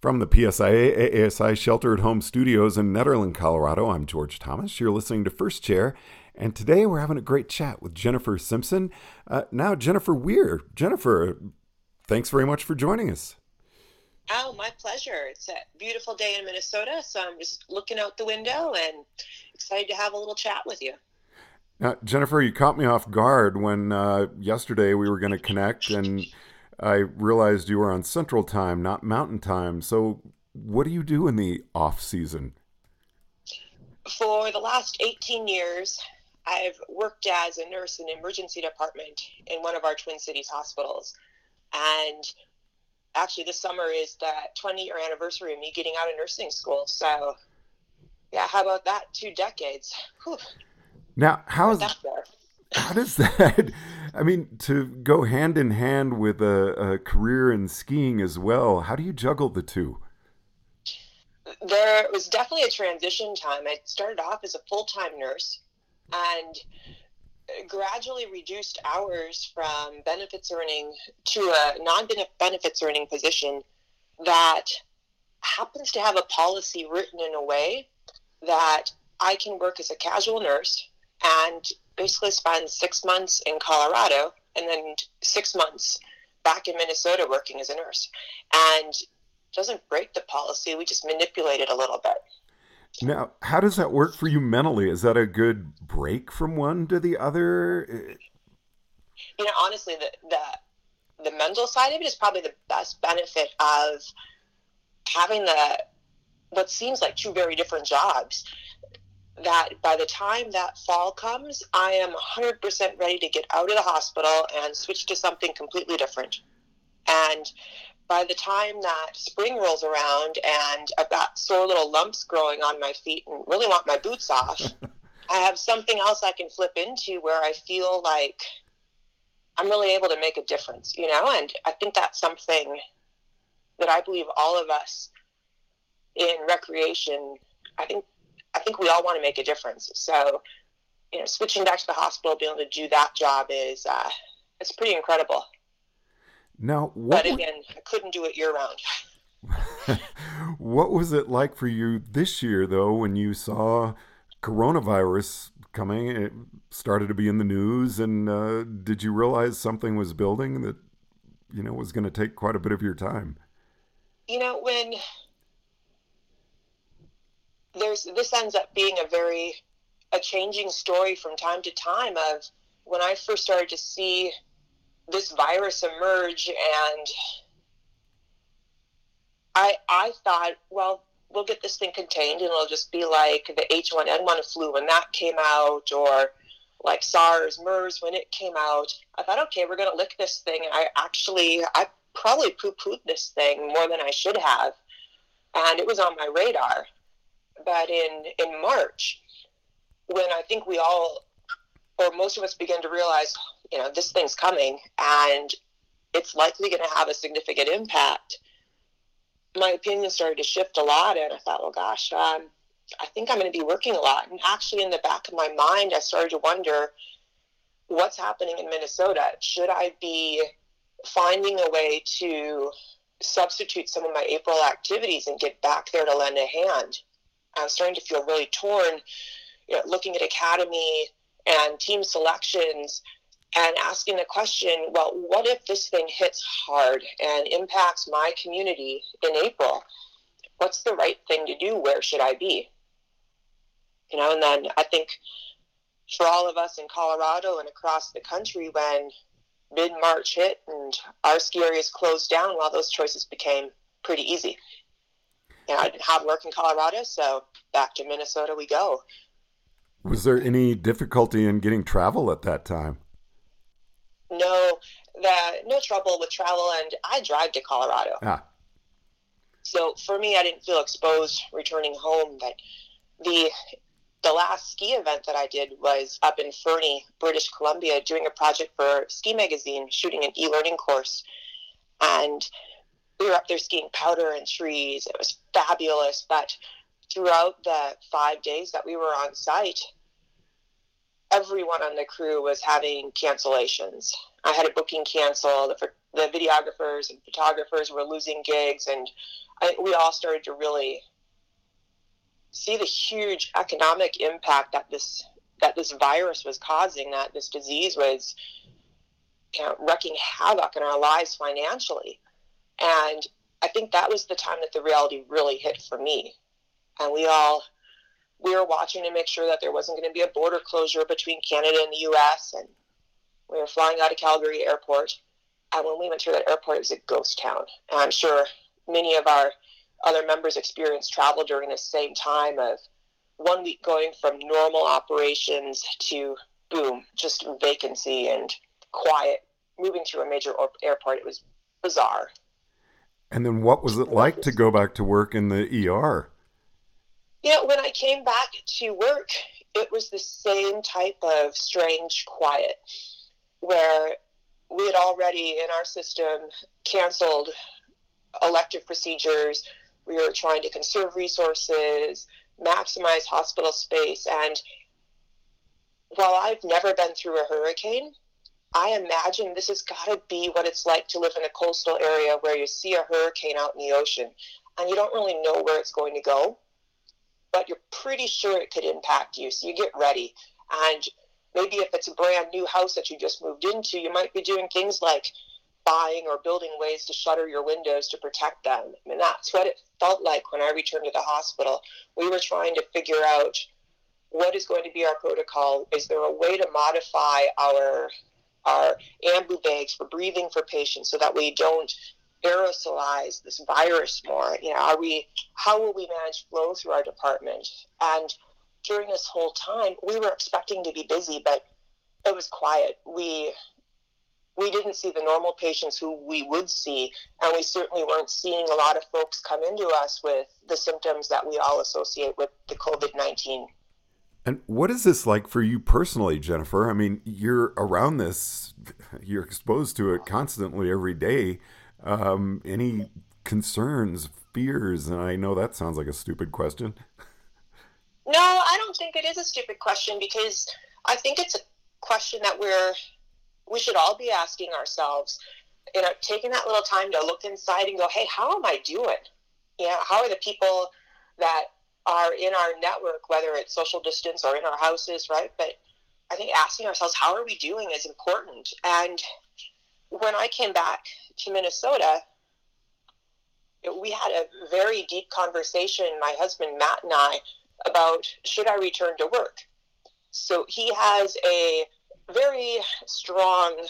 From the PSIA ASI Shelter at Home Studios in Nederland, Colorado, I'm George Thomas. You're listening to First Chair, and today we're having a great chat with Jennifer Simpson. Uh, now, Jennifer Weir. Jennifer, thanks very much for joining us. Oh, my pleasure. It's a beautiful day in Minnesota, so I'm just looking out the window and excited to have a little chat with you. Now, Jennifer, you caught me off guard when uh, yesterday we were going to connect and I realized you were on Central Time, not Mountain Time. So, what do you do in the off season? For the last 18 years, I've worked as a nurse in the emergency department in one of our Twin Cities hospitals. And actually, this summer is the 20 year anniversary of me getting out of nursing school. So, yeah, how about that? Two decades. Whew. Now, how is that? How does that? I mean, to go hand in hand with a, a, career in skiing as well. How do you juggle the two? There was definitely a transition time. I started off as a full time nurse and gradually reduced hours from benefits earning to a non benefits earning position that happens to have a policy written in a way that I can work as a casual nurse and basically spend six months in Colorado and then six months back in Minnesota working as a nurse. And doesn't break the policy, we just manipulate it a little bit. Now, how does that work for you mentally? Is that a good break from one to the other? You know, honestly, the the the mental side of it is probably the best benefit of having the what seems like two very different jobs that by the time that fall comes, I am 100% ready to get out of the hospital and switch to something completely different. And by the time that spring rolls around and I've got sore little lumps growing on my feet and really want my boots off, I have something else I can flip into where I feel like I'm really able to make a difference, you know? And I think that's something that I believe all of us in recreation, I think think we all want to make a difference. So, you know, switching back to the hospital, being able to do that job is uh, it's pretty incredible. Now, but again, I couldn't do it year round. what was it like for you this year, though, when you saw coronavirus coming? It started to be in the news, and uh, did you realize something was building that you know was going to take quite a bit of your time? You know, when there's this ends up being a very a changing story from time to time of when I first started to see this virus emerge and I I thought, well, we'll get this thing contained and it'll just be like the H1N1 flu when that came out or like SARS, MERS when it came out. I thought, okay, we're going to lick this thing. And I actually, I probably poo pooed this thing more than I should have. And it was on my radar but in in March, when I think we all, or most of us, began to realize, you know, this thing's coming and it's likely going to have a significant impact. My opinion started to shift a lot, and I thought, well, gosh, um, I think I'm going to be working a lot. And actually, in the back of my mind, I started to wonder what's happening in Minnesota. Should I be finding a way to substitute some of my April activities and get back there to lend a hand? Starting to feel really torn, you know, looking at academy and team selections and asking the question, well, what if this thing hits hard and impacts my community in April? What's the right thing to do? Where should I be? You know, and then I think for all of us in Colorado and across the country, when mid March hit and our ski areas closed down, well, those choices became pretty easy know, I didn't have work in Colorado, so back to Minnesota we go. Was there any difficulty in getting travel at that time? No, the, no trouble with travel, and I drive to Colorado. Ah. So for me, I didn't feel exposed returning home. But the the last ski event that I did was up in Fernie, British Columbia, doing a project for Ski Magazine, shooting an e-learning course, and we were up there skiing powder and trees. It was fabulous. But throughout the five days that we were on site, everyone on the crew was having cancellations. I had a booking canceled. The, the videographers and photographers were losing gigs, and I, we all started to really see the huge economic impact that this that this virus was causing, that this disease was you know, wreaking havoc in our lives financially. And I think that was the time that the reality really hit for me. And we all we were watching to make sure that there wasn't going to be a border closure between Canada and the US and we were flying out of Calgary airport. And when we went through that airport, it was a ghost town. And I'm sure many of our other members experienced travel during the same time of one week going from normal operations to boom, just vacancy and quiet, moving through a major airport. It was bizarre. And then what was it like to go back to work in the ER? Know, when I came back to work, it was the same type of strange quiet where we had already in our system canceled elective procedures. We were trying to conserve resources, maximize hospital space. And while I've never been through a hurricane, I imagine this has got to be what it's like to live in a coastal area where you see a hurricane out in the ocean and you don't really know where it's going to go, but you're pretty sure it could impact you. So you get ready. And maybe if it's a brand new house that you just moved into, you might be doing things like buying or building ways to shutter your windows to protect them. I mean, that's what it felt like when I returned to the hospital. We were trying to figure out what is going to be our protocol. Is there a way to modify our our ambu bags for breathing for patients so that we don't aerosolize this virus more? You know, are we? How will we manage flow through our department? And during this whole time, we were expecting to be busy, but it was quiet. We we didn't see the normal patients who we would see, and we certainly weren't seeing a lot of folks come into us with the symptoms that we all associate with the COVID 19. And what is this like for you personally, Jennifer? I mean, you're around this, you're exposed to it constantly every day. Um, any concerns, fears? And I know that sounds like a stupid question. No, I don't think it is a stupid question because I think it's a question that we're we should all be asking ourselves, you know, taking that little time to look inside and go, hey, how am I doing? You know, how are the people that are in our network, whether it's social distance or in our houses, right? But I think asking ourselves, how are we doing is important. And when I came back to Minnesota, we had a very deep conversation, my husband Matt and I, about should I return to work. So he has a very strong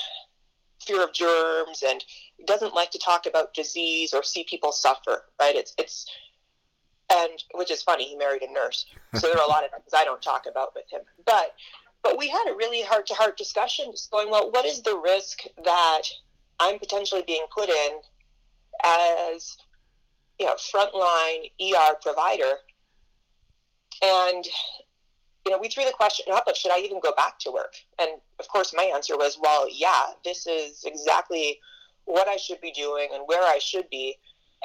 fear of germs and doesn't like to talk about disease or see people suffer, right? It's it's and which is funny, he married a nurse. So there are a lot of things I don't talk about with him. But but we had a really heart to heart discussion just going, well, what is the risk that I'm potentially being put in as you know, frontline ER provider? And you know, we threw the question up of should I even go back to work? And of course, my answer was, well, yeah, this is exactly what I should be doing and where I should be.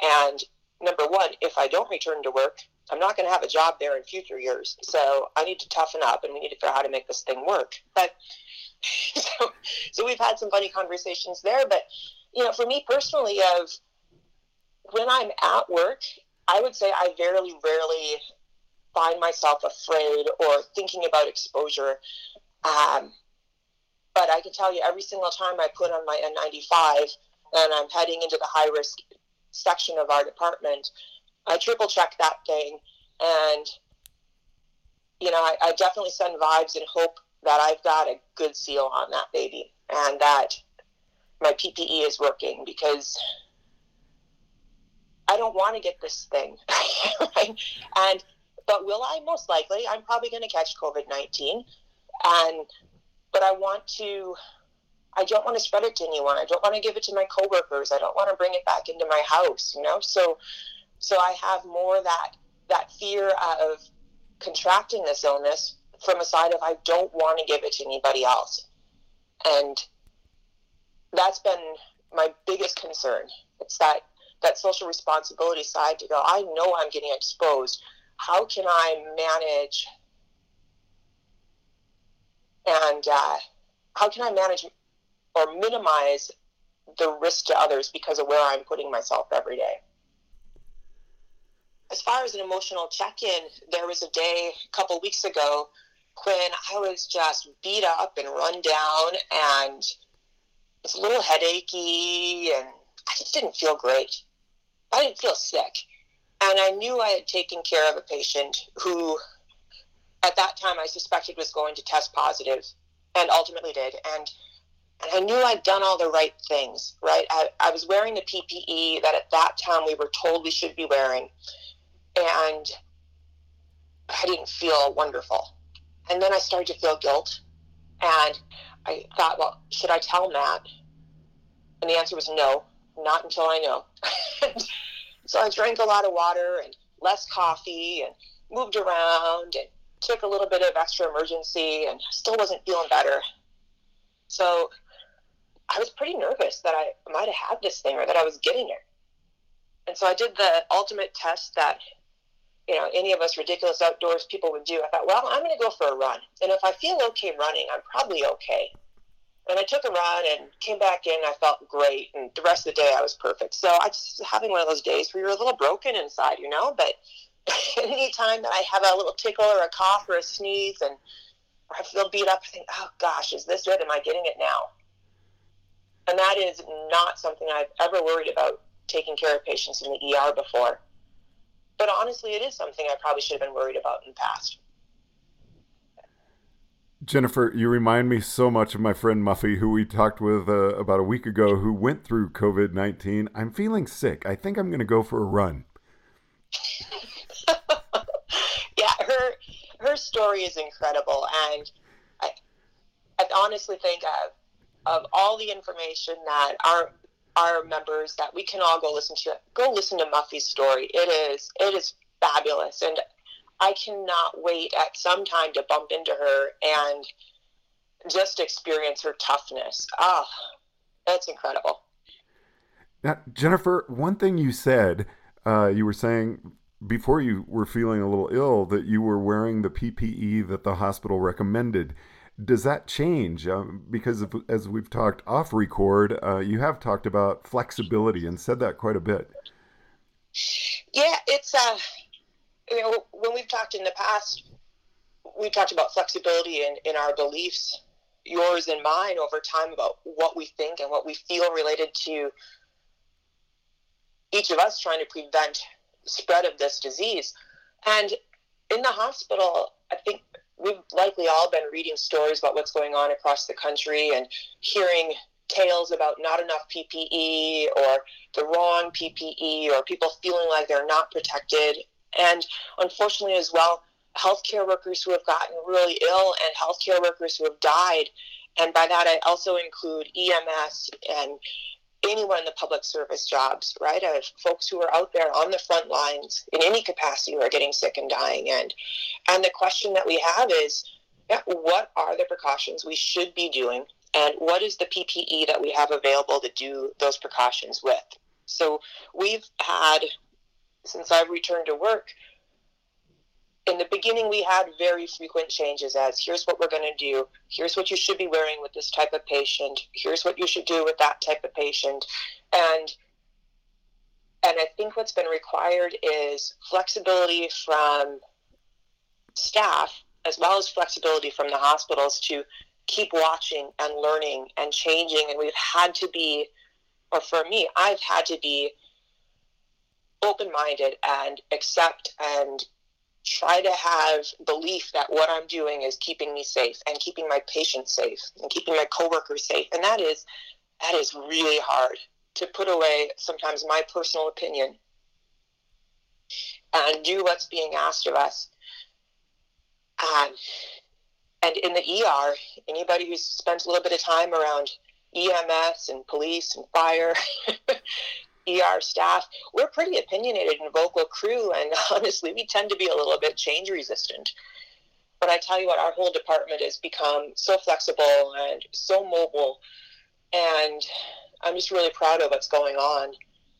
And number one, if I don't return to work, I'm not going to have a job there in future years. So I need to toughen up and we need to figure out how to make this thing work. But so, so we've had some funny conversations there. But, you know, for me personally, of when I'm at work, I would say I very rarely find myself afraid or thinking about exposure. Um, but I can tell you, every single time I put on my N95 and I'm heading into the high risk section of our department, I triple check that thing. And, you know, I, I definitely send vibes and hope that I've got a good seal on that baby and that my PPE is working because I don't want to get this thing. And but will I? Most likely. I'm probably going to catch COVID 19. And, but I want to, I don't want to spread it to anyone. I don't want to give it to my coworkers. I don't want to bring it back into my house, you know? So, so I have more that, that fear of contracting this illness from a side of I don't want to give it to anybody else. And that's been my biggest concern. It's that that social responsibility side to go, I know I'm getting exposed how can I manage and uh, how can I manage or minimize the risk to others because of where I'm putting myself every day. As far as an emotional check-in, there was a day a couple weeks ago when I was just beat up and run down and it's a little headachy and I just didn't feel great. I didn't feel sick. And I knew I had taken care of a patient who at that time I suspected was going to test positive and ultimately did. And I knew I'd done all the right things, right? I, I was wearing the PPE that at that time we were told we should be wearing. And I didn't feel wonderful. And then I started to feel guilt. And I thought, well, should I tell Matt? And the answer was no, not until I know. so I drank a lot of water and less coffee and moved around and took a little bit of extra Emergen-C and still wasn't feeling better. So I was pretty nervous that I might have had this thing or that I was getting it. And so I did the ultimate test that, you know, any of us ridiculous outdoors people would do. I thought, well, I'm going to go for a run. And if I feel okay running, I'm probably okay. And I took a run and came back in. I felt great. And the rest of the day, I was perfect. So I just having one of those days where you're a little broken inside, you know, but anytime that I have a little tickle or a cough or a sneeze and I feel beat up, I think, oh gosh, is this it? Am I getting it now? And that is not something I've ever worried about taking care of patients in the ER before. But honestly, it is something I probably should have been worried about in the past. Jennifer, you remind me so much of my friend Muffy, who we talked with uh, about a week ago, who went through COVID 19. I'm feeling sick. I think I'm going to go for a run. yeah, her her story is incredible, and I, I honestly think I've of all the information that our our members that we can all go listen to. Go listen to Muffy's story. It is it is fabulous, and I cannot wait at some time to bump into her and just experience her toughness. Ah, oh, that's incredible. Now, Jennifer, one thing you said, uh, you were saying before you were feeling a little ill that you were wearing the PPE that the hospital recommended does that change? Um, because as we've talked off record, uh, you have talked about flexibility and said that quite a bit. Yeah, it's uh, you know, when we've talked in the past, we've talked about flexibility in, in our beliefs, yours and mine, over time about what we think and what we feel related to each of us trying to prevent spread of this disease. And in the hospital, I think we've likely all been reading stories about what's going on across the country and hearing tales about not enough PPE or the wrong PPE or people feeling like they're not protected. And unfortunately, as well, healthcare workers who have gotten really ill and healthcare workers who have died. And by that, I also include EMS and anyone in the public service jobs, right? Of folks who are out there on the front lines in any capacity who are getting sick and dying. And and the question that we have is, yeah, what are the precautions we should be doing, and what is the PPE that we have available to do those precautions with? So we've had since I've returned to work, in the beginning, we had very frequent changes as here's what we're going to do, here's what you should be wearing with this type of patient, here's what you should do with that type of patient. And and I think what's been required is flexibility from staff as well as flexibility from the hospitals to keep watching and learning and changing. And we've had to be, or for me, I've had to be open minded and accept and try to have belief that what I'm doing is keeping me safe and keeping my patients safe and keeping my coworkers safe. And that is that is really hard to put away sometimes my personal opinion and do what's being asked of us. Um, and in the ER, anybody who's spent a little bit of time around EMS and police and fire ER staff, we're pretty opinionated and vocal crew, and honestly, we tend to be a little bit change resistant. But I tell you what, our whole department has become so flexible and so mobile, and I'm just really proud of what's going on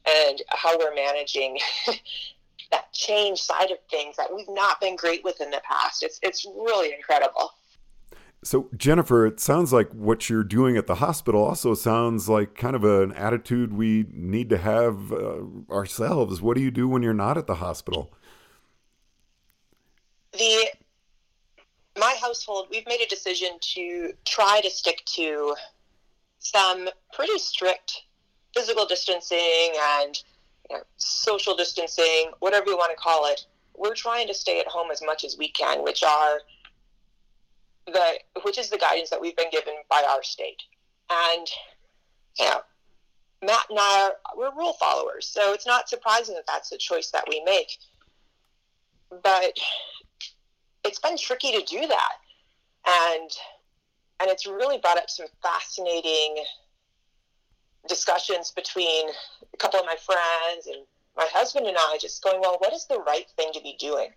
and how we're managing that change side of things that we've not been great with in the past. It's it's really incredible. So, Jennifer, it sounds like what you're doing at the hospital also sounds like kind of an attitude we need to have uh, ourselves. What do you do when you're not at the hospital? The my household, we've made a decision to try to stick to some pretty strict physical distancing and you know, social distancing, whatever you want to call it. We're trying to stay at home as much as we can, which are the which is the guidance that we've been given by our state. And you know, Matt and I are we're rule followers, so it's not surprising that that's the choice that we make. But it's been tricky to do that, and and it's really brought up some fascinating discussions between a couple of my friends and my husband and I just going, well, what is the right thing to be doing?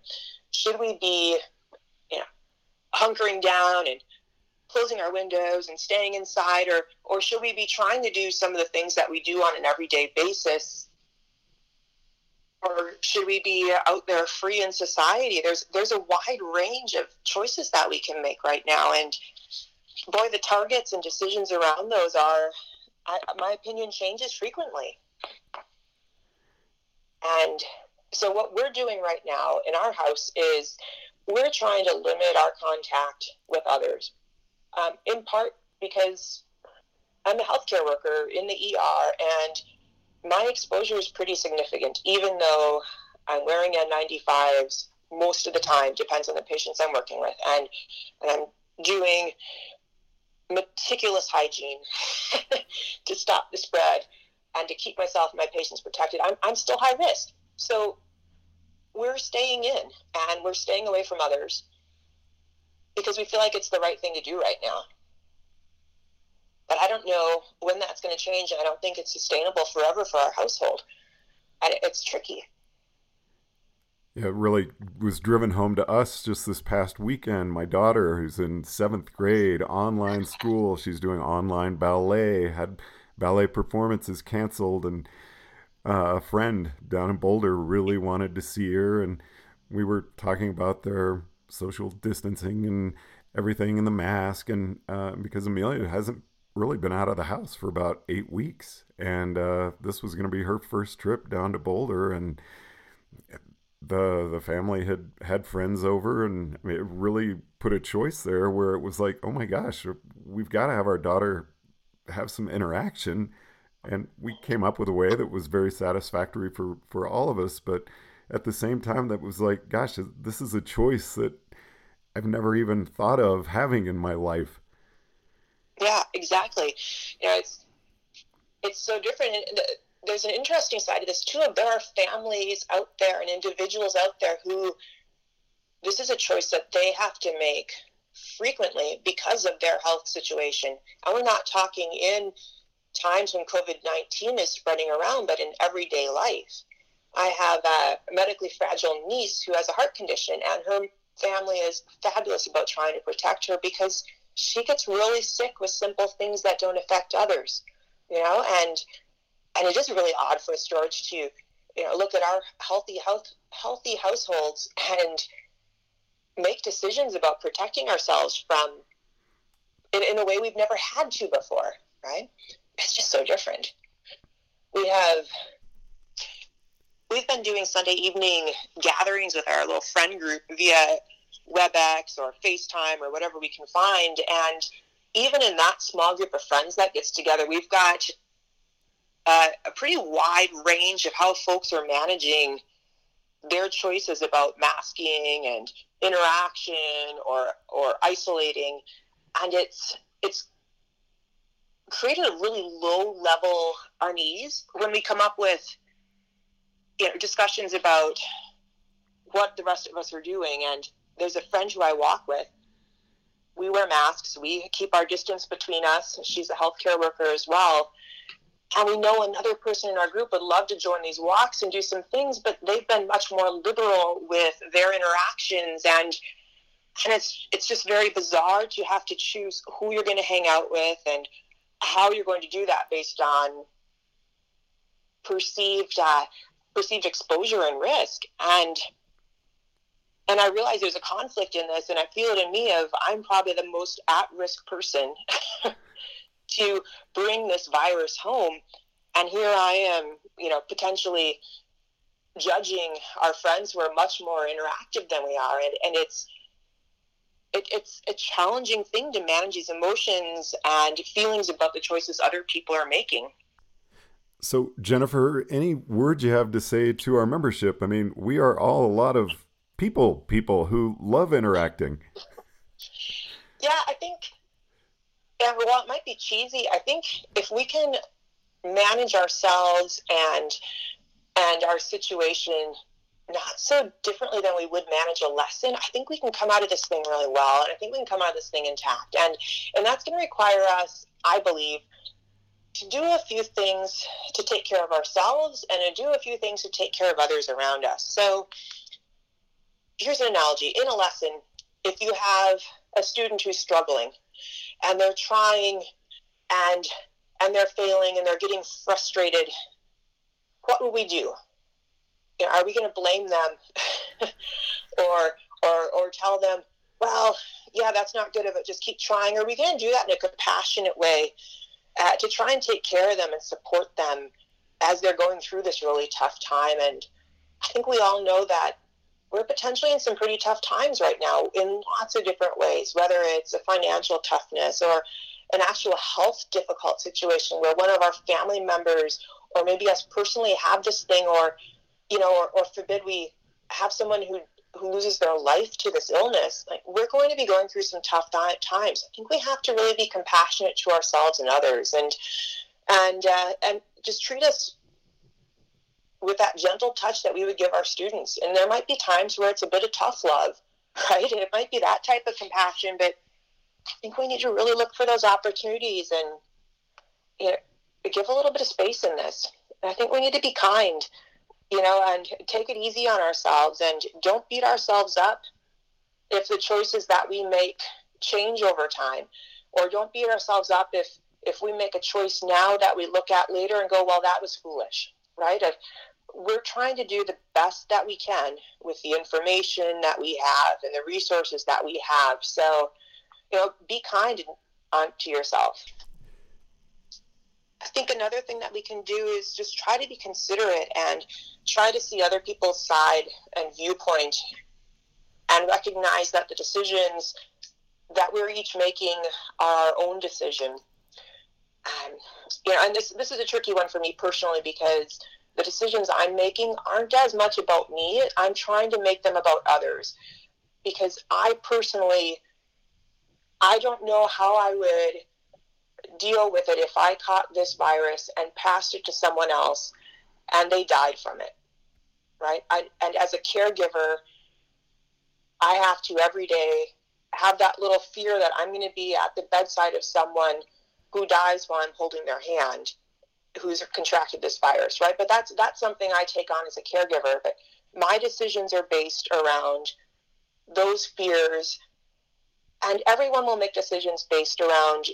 Should we be, hunkering down and closing our windows and staying inside or or should we be trying to do some of the things that we do on an everyday basis? Or should we be out there free in society? There's there's a wide range of choices that we can make right now and boy the targets and decisions around those are I, my opinion changes frequently. And so what we're doing right now in our house is we're trying to limit our contact with others, um, in part because I'm a healthcare worker in the ER, and my exposure is pretty significant, even though I'm wearing N95s most of the time, depends on the patients I'm working with, and, and I'm doing meticulous hygiene to stop the spread and to keep myself and my patients protected. I'm, I'm still high risk. So we're staying in and we're staying away from others because we feel like it's the right thing to do right now. But I don't know when that's going to change. I don't think it's sustainable forever for our household. It's tricky. Yeah, it really was driven home to us just this past weekend. My daughter, who's in seventh grade, online school, she's doing online ballet, had ballet performances canceled, and uh, a friend down in Boulder really wanted to see her, and we were talking about their social distancing and everything and the mask, and uh, because Amelia hasn't really been out of the house for about eight weeks, and uh, this was going to be her first trip down to Boulder, and the the family had had friends over, and it really put a choice there where it was like, oh my gosh, we've got to have our daughter have some interaction and we came up with a way that was very satisfactory for for all of us but at the same time that was like gosh this is a choice that i've never even thought of having in my life. Yeah exactly. You know it's it's so different. There's an interesting side to this too there are families out there and individuals out there who this is a choice that they have to make frequently because of their health situation. And we're not talking in times when COVID 19 is spreading around, but in everyday life. I have a medically fragile niece who has a heart condition, and her family is fabulous about trying to protect her because she gets really sick with simple things that don't affect others, you know, and and it is really odd for us, George, to you know look at our healthy health healthy households and make decisions about protecting ourselves from in, in a way we've never had to before, right? It's just so different. We have we've been doing Sunday evening gatherings with our little friend group via WebEx or FaceTime or whatever we can find. And even in that small group of friends that gets together, we've got uh, a pretty wide range of how folks are managing their choices about masking and interaction or or isolating. And it's it's created a really low level unease when we come up with you know discussions about what the rest of us are doing. And there's a friend who I walk with. We wear masks. We keep our distance between us. She's a healthcare worker as well. And we know another person in our group would love to join these walks and do some things but they've been much more liberal with their interactions. And and it's it's just very bizarre to have to choose who you're going to hang out with and how you're going to do that based on perceived uh, perceived exposure and risk. And and I realize there's a conflict in this, and I feel it in me of I'm probably the most at-risk person to bring this virus home, and here I am, you know, potentially judging our friends who are much more interactive than we are, and, and it's it, it's a challenging thing to manage these emotions and feelings about the choices other people are making. So, Jennifer, any words you have to say to our membership? I mean, we are all a lot of people people who love interacting. Yeah, I think yeah, while it might be cheesy, I think if we can manage ourselves and and our situation not so differently than we would manage a lesson, I think we can come out of this thing really well, and I think we can come out of this thing intact. And and that's going to require us, I believe, to do a few things to take care of ourselves and to do a few things to take care of others around us. So here's an analogy in a lesson if you have a student who's struggling and they're trying and and they're failing and they're getting frustrated what will we do you know, are we going to blame them? Or or or tell them well yeah that's not good of it just keep trying. Or are we going to do that in a compassionate way uh, to try and take care of them and support them as they're going through this really tough time? And i think we all know that we're potentially in some pretty tough times right now in lots of different ways, whether it's a financial toughness or an actual health difficult situation where one of our family members or maybe us personally have this thing or you know or, or forbid we have someone who who loses their life to this illness like we're going to be going through some tough times i think we have to really be compassionate to ourselves and others and and uh, and just treat us with that gentle touch that we would give our students. And there might be times where it's a bit of tough love, right? And it might be that type of compassion, but I think we need to really look for those opportunities and you know, give a little bit of space in this. I think we need to be kind, you know, and take it easy on ourselves and don't beat ourselves up if the choices that we make change over time. Or don't beat ourselves up if if we make a choice now that we look at later and go, well, that was foolish, right? we're trying to do the best that we can with the information that we have and the resources that we have. So, you know, be kind to yourself. I think another thing that we can do is just try to be considerate and try to see other people's side and viewpoint and recognize that the decisions that we're each making are our own decision. Um, you know, and this this is a tricky one for me personally because the decisions I'm making aren't as much about me. I'm trying to make them about others because I personally, I don't know how I would deal with it if I caught this virus and passed it to someone else and they died from it. Right. I, and as a caregiver, I have to every day have that little fear that I'm going to be at the bedside of someone who dies while I'm holding their hand who's contracted this virus, right? But that's that's something I take on as a caregiver. But my decisions are based around those fears, and everyone will make decisions based around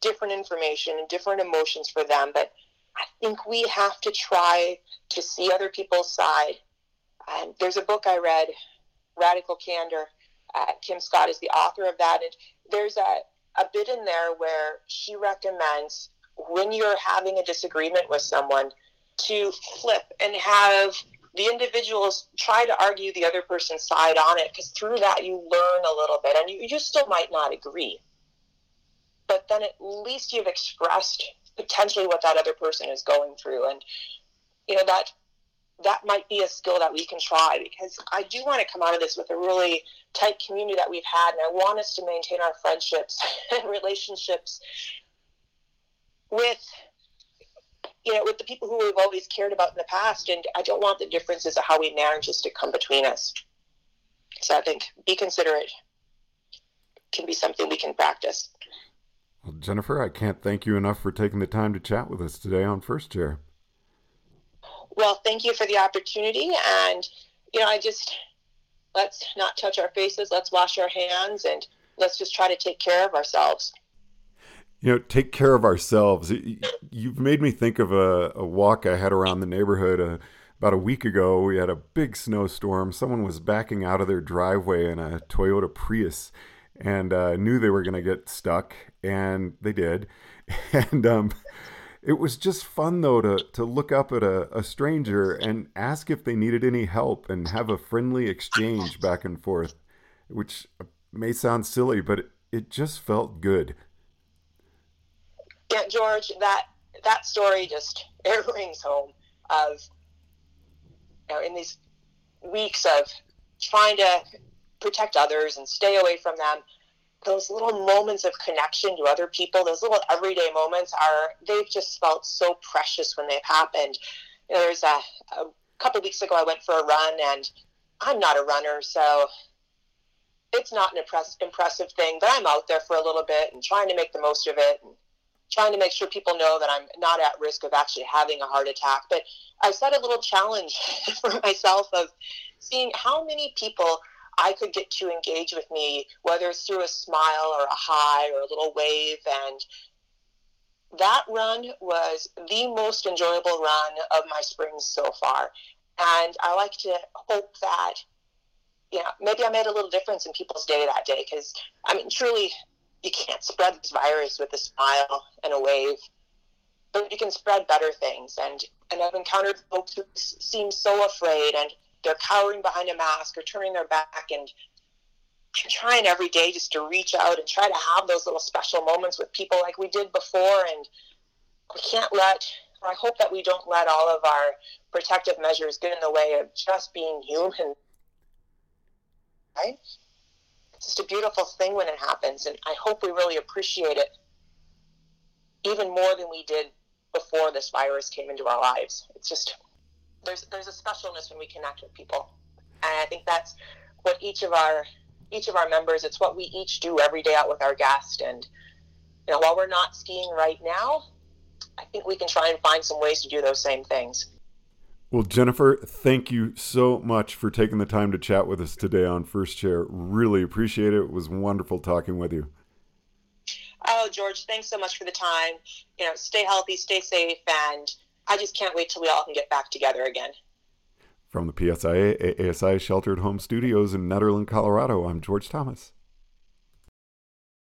different information and different emotions for them. But I think we have to try to see other people's side. And there's a book I read, Radical Candor. Uh, Kim Scott is the author of that, and there's a a bit in there where she recommends when you're having a disagreement with someone to flip and have the individuals try to argue the other person's side on it because through that you learn a little bit and you, you still might not agree but then at least you've expressed potentially what that other person is going through. And you know that that might be a skill that we can try because I do want to come out of this with a really tight community that we've had. And I want us to maintain our friendships and relationships with you know with the people who we've always cared about in the past. And i don't want the differences of how we manage this to come between us. So i think be considerate can be something we can practice well, jennifer i can't thank you enough for taking the time to chat with us today on first chair well thank you for the opportunity and you know i just let's not touch our faces let's wash our hands and let's just try to take care of ourselves you know, take care of ourselves. You've made me think of a, a walk I had around the neighborhood uh, about a week ago, we had a big snowstorm. Someone was backing out of their driveway in a Toyota Prius and uh, knew they were going to get stuck, and they did. And um, it was just fun, though, to, to look up at a, a stranger and ask if they needed any help and have a friendly exchange back and forth, which may sound silly, but it, it just felt good. Yeah, George, that that story just it rings home of you know, in these weeks of trying to protect others and stay away from them, those little moments of connection to other people, those little everyday moments are, they've just felt so precious when they've happened. You know, there's a, a couple weeks ago, I went for a run and I'm not a runner, so it's not an impress- impressive thing, but I'm out there for a little bit and trying to make the most of it and trying to make sure people know that I'm not at risk of actually having a heart attack. But I set a little challenge for myself of seeing how many people I could get to engage with me, whether it's through a smile or a hi or a little wave. And that run was the most enjoyable run of my springs so far. And I like to hope that, yeah, maybe I made a little difference in people's day that day because, I mean, truly, you can't spread this virus with a smile and a wave, but you can spread better things. And, and I've encountered folks who seem so afraid and they're cowering behind a mask or turning their back and I'm trying every day just to reach out and try to have those little special moments with people like we did before and we can't let or I hope that we don't let all of our protective measures get in the way of just being human. Right? It's just a beautiful thing when it happens and I hope we really appreciate it even more than we did before this virus came into our lives. It's just there's there's a specialness when we connect with people, and I think that's what each of our each of our members. It's what we each do every day out with our guest, and you know, while we're not skiing right now, I think we can try and find some ways to do those same things. Well, Jennifer, thank you so much for taking the time to chat with us today on First Chair. Really appreciate it. It was wonderful talking with you. Oh, George, thanks so much for the time. You know, stay healthy, stay safe, and I just can't wait till we all can get back together again. From the PSIA ASI Sheltered Home Studios in Nederland, Colorado, I'm George Thomas.